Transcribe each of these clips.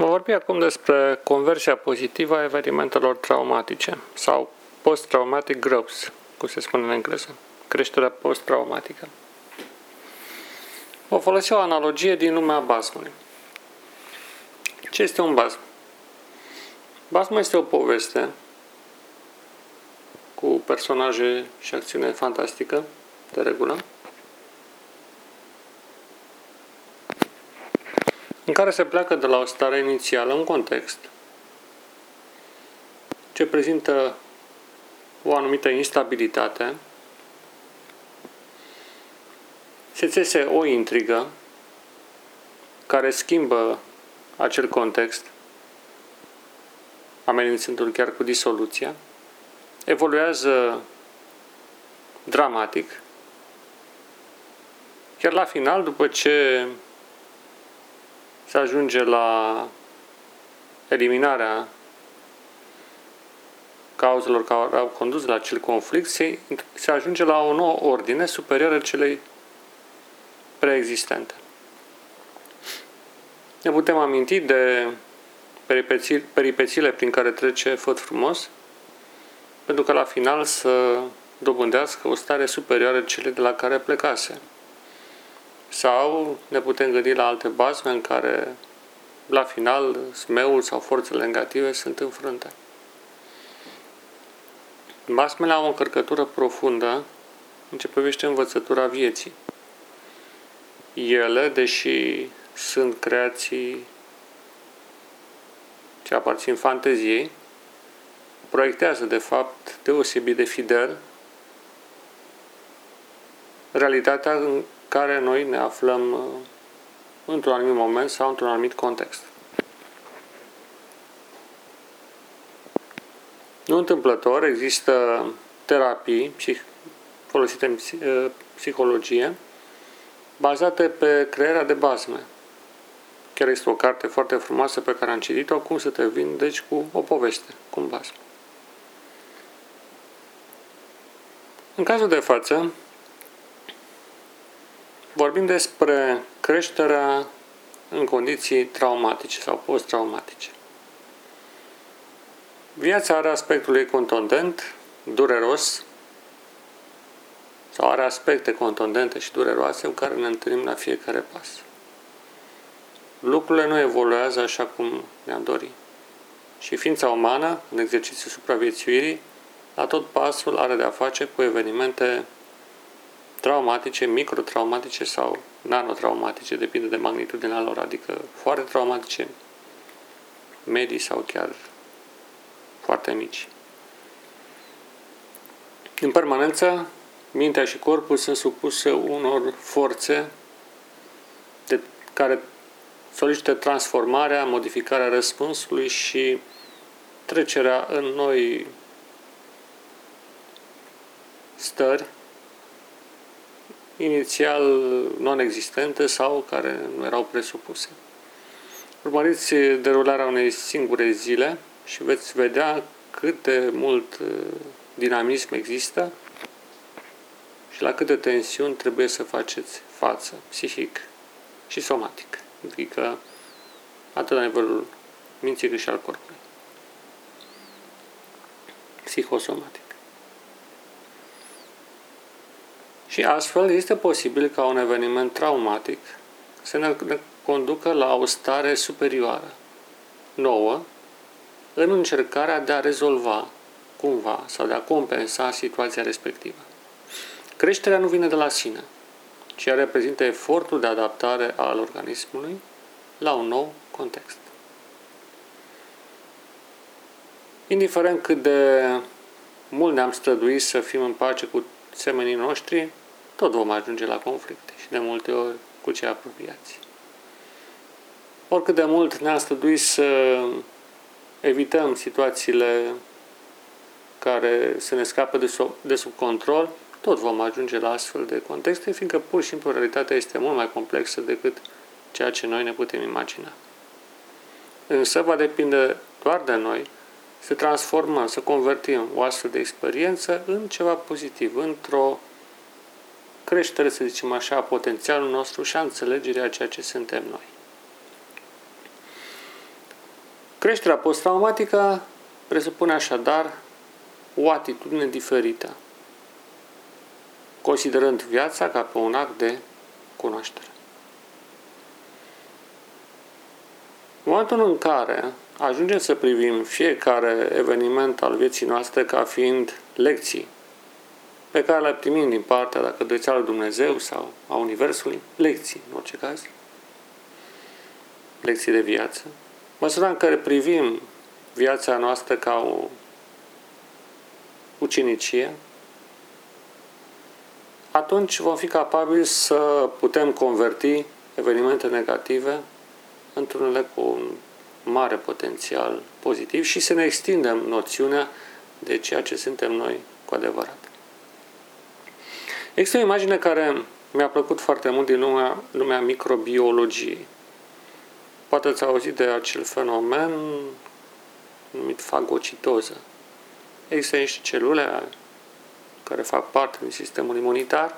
Vă vorbi acum despre conversia pozitivă a evenimentelor traumatice sau post-traumatic growth, cum se spune în engleză, creșterea post-traumatică. Vă folosi o analogie din lumea basmului. Ce este un basm? Basmul este o poveste cu personaje și acțiune fantastică, de regulă, în care se pleacă de la o stare inițială, un context, ce prezintă o anumită instabilitate, se țese o intrigă care schimbă acel context, amenințându-l chiar cu disoluția, evoluează dramatic, chiar la final, după ce se ajunge la eliminarea cauzelor care au condus la acel conflict, se, se ajunge la o nouă ordine superioară celei preexistente. Ne putem aminti de peripețiile prin care trece Făt frumos, pentru că la final să dobândească o stare superioară celei de la care plecase. Sau ne putem gândi la alte bazme în care la final smeul sau forțele negative sunt înfrânte. Basmele au o încărcătură profundă în ce privește învățătura vieții. Ele, deși sunt creații ce aparțin fanteziei, proiectează de fapt deosebit de fidel realitatea în care noi ne aflăm uh, într-un anumit moment sau într-un anumit context. Nu întâmplător există terapii folosite în uh, psihologie bazate pe crearea de bazme. Chiar este o carte foarte frumoasă pe care am citit-o, cum să te vindeci cu o poveste, cu un bazm. În cazul de față, vorbim despre creșterea în condiții traumatice sau post-traumatice. Viața are aspectul ei contundent, dureros, sau are aspecte contundente și dureroase cu care ne întâlnim la fiecare pas. Lucrurile nu evoluează așa cum ne-am dorit. Și ființa umană, în exercițiul supraviețuirii, la tot pasul are de a face cu evenimente traumatice, microtraumatice sau nanotraumatice, depinde de magnitudinea lor, adică foarte traumatice, medii sau chiar foarte mici. În permanență, mintea și corpul sunt supuse unor forțe de care solicită transformarea, modificarea răspunsului și trecerea în noi stări inițial non-existente sau care nu erau presupuse. Urmăriți derularea unei singure zile și veți vedea cât de mult uh, dinamism există și la câte tensiuni trebuie să faceți față, psihic și somatic. Adică atât la nivelul minții cât și al corpului. Psihosomatic. Și astfel este posibil ca un eveniment traumatic să ne conducă la o stare superioară, nouă, în încercarea de a rezolva cumva sau de a compensa situația respectivă. Creșterea nu vine de la sine, ci reprezintă efortul de adaptare al organismului la un nou context. Indiferent cât de mult ne-am străduit să fim în pace cu semenii noștri, tot vom ajunge la conflicte și de multe ori cu cei apropiați. Oricât de mult ne-am străduit să evităm situațiile care se ne scapă de sub, de sub control, tot vom ajunge la astfel de contexte, fiindcă pur și simplu realitatea este mult mai complexă decât ceea ce noi ne putem imagina. Însă va depinde doar de noi să transformăm, să convertim o astfel de experiență în ceva pozitiv, într-o creștere, să zicem așa, a potențialului nostru și a înțelegerea ceea ce suntem noi. Creșterea post-traumatică presupune așadar o atitudine diferită, considerând viața ca pe un act de cunoaștere. În momentul în care ajungem să privim fiecare eveniment al vieții noastre ca fiind lecții pe care le primim din partea, dacă doriți, al Dumnezeu sau a Universului, lecții, în orice caz, lecții de viață, măsura în care privim viața noastră ca o ucenicie, atunci vom fi capabili să putem converti evenimente negative într-unele cu un mare potențial pozitiv și să ne extindem noțiunea de ceea ce suntem noi cu adevărat. Există o imagine care mi-a plăcut foarte mult din lumea, lumea microbiologiei. Poate ați auzit de acel fenomen numit fagocitoză. Există niște celule care fac parte din sistemul imunitar,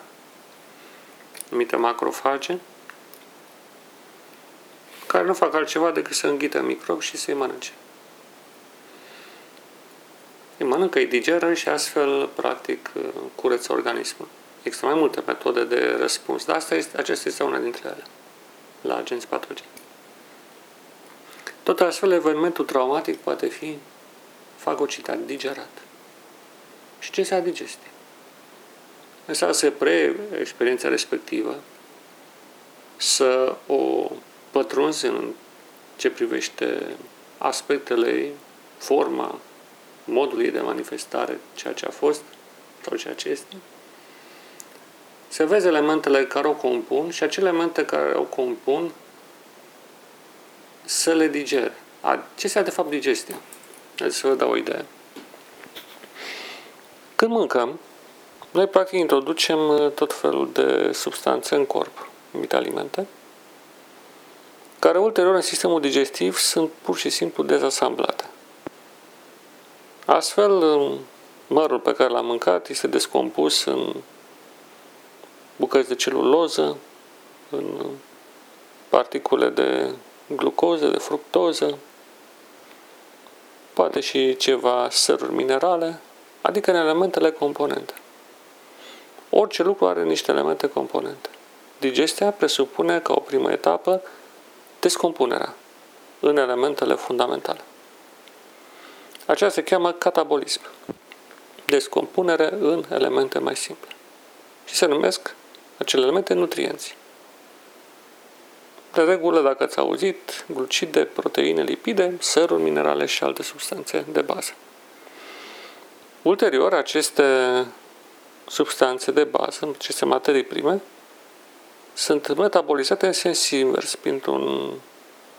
numite macrofage, care nu fac altceva decât să înghită microb și să-i mănânce. Îi mănâncă, îi digeră și astfel, practic, curăță organismul. Există mai multe metode de răspuns, dar asta este, acesta este una dintre ele, la agenți patogeni. Tot astfel, evenimentul traumatic poate fi fagocitat, digerat. Și ce înseamnă digestie? Înseamnă să preie experiența respectivă, să o pătrunzi în ce privește aspectele ei, forma, modul ei de manifestare, ceea ce a fost sau ceea ce este, să vezi elementele care o compun și acele elemente care o compun să le digere. Ce este de fapt digestia? Hai să vă dau o idee. Când mâncăm, noi practic introducem uh, tot felul de substanțe în corp, anumite alimente, care ulterior în sistemul digestiv sunt pur și simplu dezasamblate. Astfel, mărul pe care l-am mâncat este descompus în bucăți de celuloză, în particule de glucoză, de fructoză, poate și ceva săruri minerale, adică în elementele componente. Orice lucru are niște elemente componente. Digestia presupune ca o primă etapă descompunerea în elementele fundamentale. Aceasta se cheamă catabolism. Descompunere în elemente mai simple. Și se numesc acele elemente nutrienți. De regulă, dacă ați auzit, glucide, proteine, lipide, săruri, minerale și alte substanțe de bază. Ulterior, aceste substanțe de bază, aceste materii prime, sunt metabolizate în sens invers, printr-un,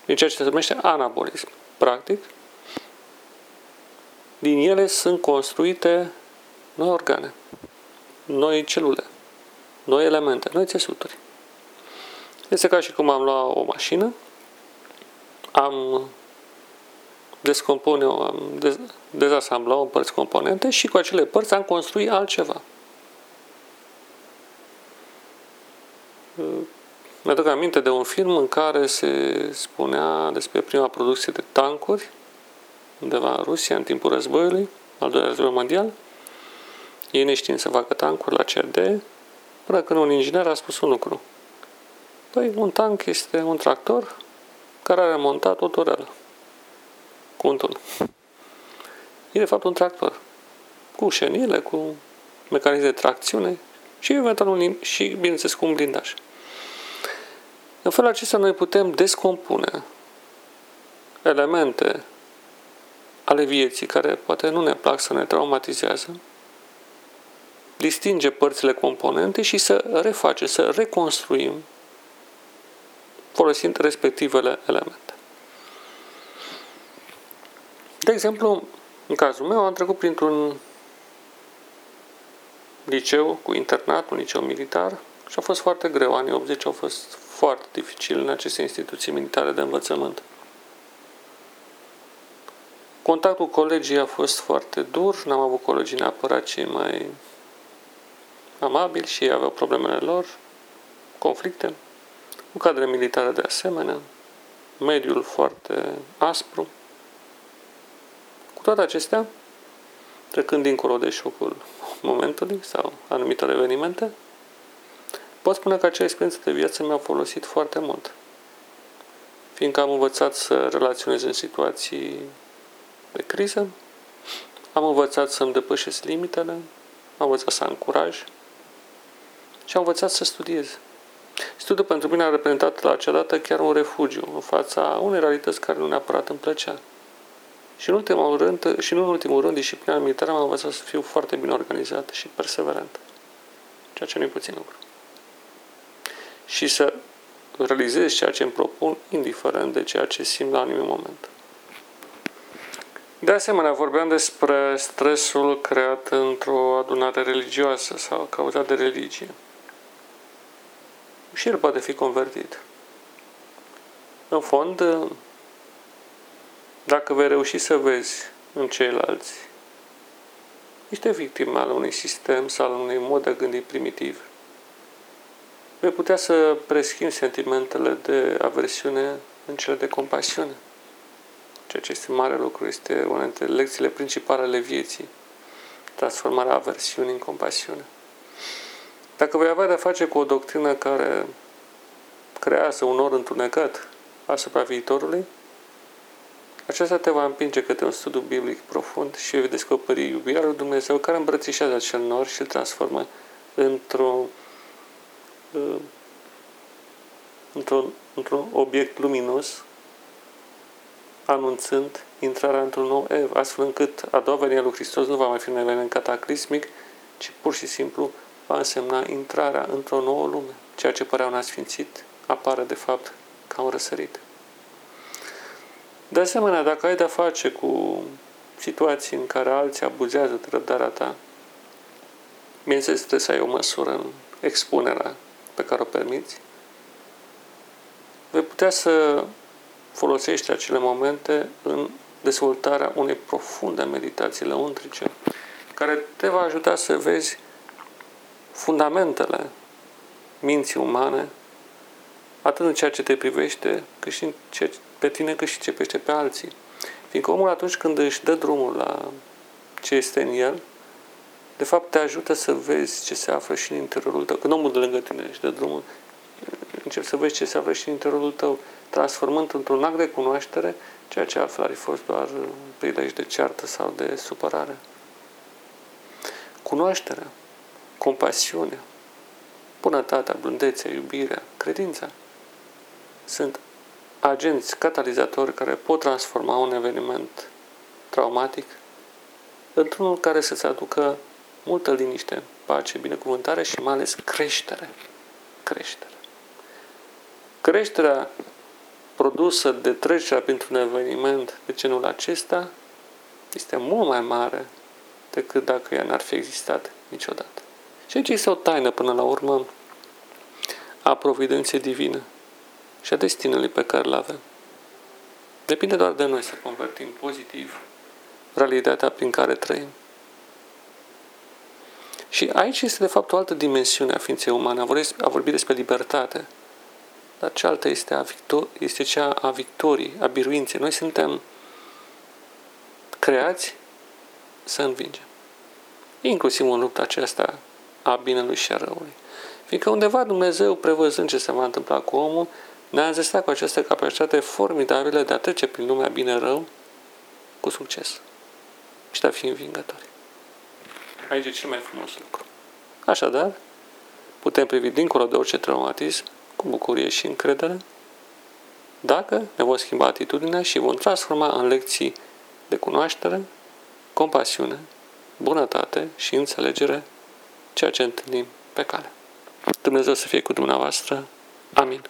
din ceea ce se numește anabolism. Practic, din ele sunt construite noi organe, noi celule, noi elemente, noi țesuturi. Este ca și cum am luat o mașină, am descompune am dez, dezasamblat o părți componente și cu acele părți am construit altceva. Mi-aduc aminte de un film în care se spunea despre prima producție de tancuri undeva în Rusia, în timpul războiului, al doilea război mondial. Ei neștiind să facă tancuri la CRD, până când un inginer a spus un lucru. Păi, un tank este un tractor care are montat o turelă cu un tun. E de fapt un tractor cu șenile, cu mecanisme de tracțiune și eventual un, și, bineînțeles, cu un blindaj. În felul acesta noi putem descompune elemente ale vieții care poate nu ne plac să ne traumatizează, distinge părțile componente și să reface, să reconstruim folosind respectivele elemente. De exemplu, în cazul meu am trecut printr-un liceu cu internat, un liceu militar și a fost foarte greu. Anii 80 au fost foarte dificil în aceste instituții militare de învățământ. Contactul cu colegii a fost foarte dur, n-am avut colegii neapărat cei mai amabili și ei aveau problemele lor, conflicte, cu cadre militare de asemenea, mediul foarte aspru, toate acestea, trecând dincolo de șocul momentului sau anumitor evenimente, pot spune că acea experiență de viață mi-a folosit foarte mult. Fiindcă am învățat să relaționez în situații de criză, am învățat să-mi depășesc limitele, am învățat să am curaj și am învățat să studiez. Studiul pentru mine a reprezentat la acea dată chiar un refugiu în fața unei realități care nu neapărat îmi plăcea. Și în ultimul rând, și nu în ultimul rând, disciplina militară m-a învățat să fiu foarte bine organizat și perseverent. Ceea ce nu e puțin lucru. Și să realizez ceea ce îmi propun, indiferent de ceea ce simt la anumit moment. De asemenea, vorbeam despre stresul creat într-o adunare religioasă sau cauzat de religie. Și el poate fi convertit. În fond, dacă vei reuși să vezi în ceilalți niște victime ale unui sistem sau al unui mod de gândi primitiv, vei putea să preschimbi sentimentele de aversiune în cele de compasiune. Ceea ce este mare lucru, este una dintre lecțiile principale ale vieții, transformarea aversiunii în compasiune. Dacă vei avea de-a face cu o doctrină care creează un nor întunecat asupra viitorului, aceasta te va împinge către un studiu biblic profund și vei descoperi iubirea lui Dumnezeu care îmbrățișează acel nor și îl transformă într-un uh, într-un, într-un obiect luminos, anunțând intrarea într-un nou ev, astfel încât a doua venire lui Hristos nu va mai fi un eveniment cataclismic, ci pur și simplu va însemna intrarea într-o nouă lume. Ceea ce părea un asfințit apare de fapt ca un răsărit. De asemenea, dacă ai de-a face cu situații în care alții abuzează de răbdarea ta, bineînțeles trebuie să ai o măsură în expunerea pe care o permiți, vei putea să folosești acele momente în dezvoltarea unei profunde meditații lăuntrice, care te va ajuta să vezi fundamentele minții umane, atât în ceea ce te privește, cât și în ceea ce pe tine cât și ce pește pe alții. Fiindcă omul atunci când își dă drumul la ce este în el, de fapt te ajută să vezi ce se află și în interiorul tău. Când omul de lângă tine își dă drumul, începi să vezi ce se află și în interiorul tău, transformând într-un act de cunoaștere ceea ce altfel ar fi fost doar prilej de ceartă sau de supărare. Cunoașterea, compasiunea, bunătatea, blândețea, iubirea, credința sunt agenți catalizatori care pot transforma un eveniment traumatic într-unul care să-ți aducă multă liniște, pace, binecuvântare și mai ales creștere. Creștere. Creșterea produsă de trecerea printr-un eveniment de genul acesta este mult mai mare decât dacă ea n-ar fi existat niciodată. Și aici este o taină până la urmă a providenței divine și a destinului pe care îl avem. Depinde doar de noi să convertim pozitiv realitatea prin care trăim. Și aici este de fapt o altă dimensiune a ființei umane. A vorbit, a vorbit despre libertate, dar cealaltă este, a victor- este cea a victoriei, a biruinței. Noi suntem creați să învingem. Inclusiv în lupta aceasta a binelui și a răului. Fiindcă undeva Dumnezeu, prevăzând ce se va întâmpla cu omul, ne-a înzestrat cu această capacitate formidabilă de a trece prin lumea bine-rău cu succes și de a fi învingători. Aici e cel mai frumos lucru. Așadar, putem privi dincolo de orice traumatism cu bucurie și încredere dacă ne vom schimba atitudinea și vom transforma în lecții de cunoaștere, compasiune, bunătate și înțelegere ceea ce întâlnim pe cale. Dumnezeu să fie cu dumneavoastră. Amin.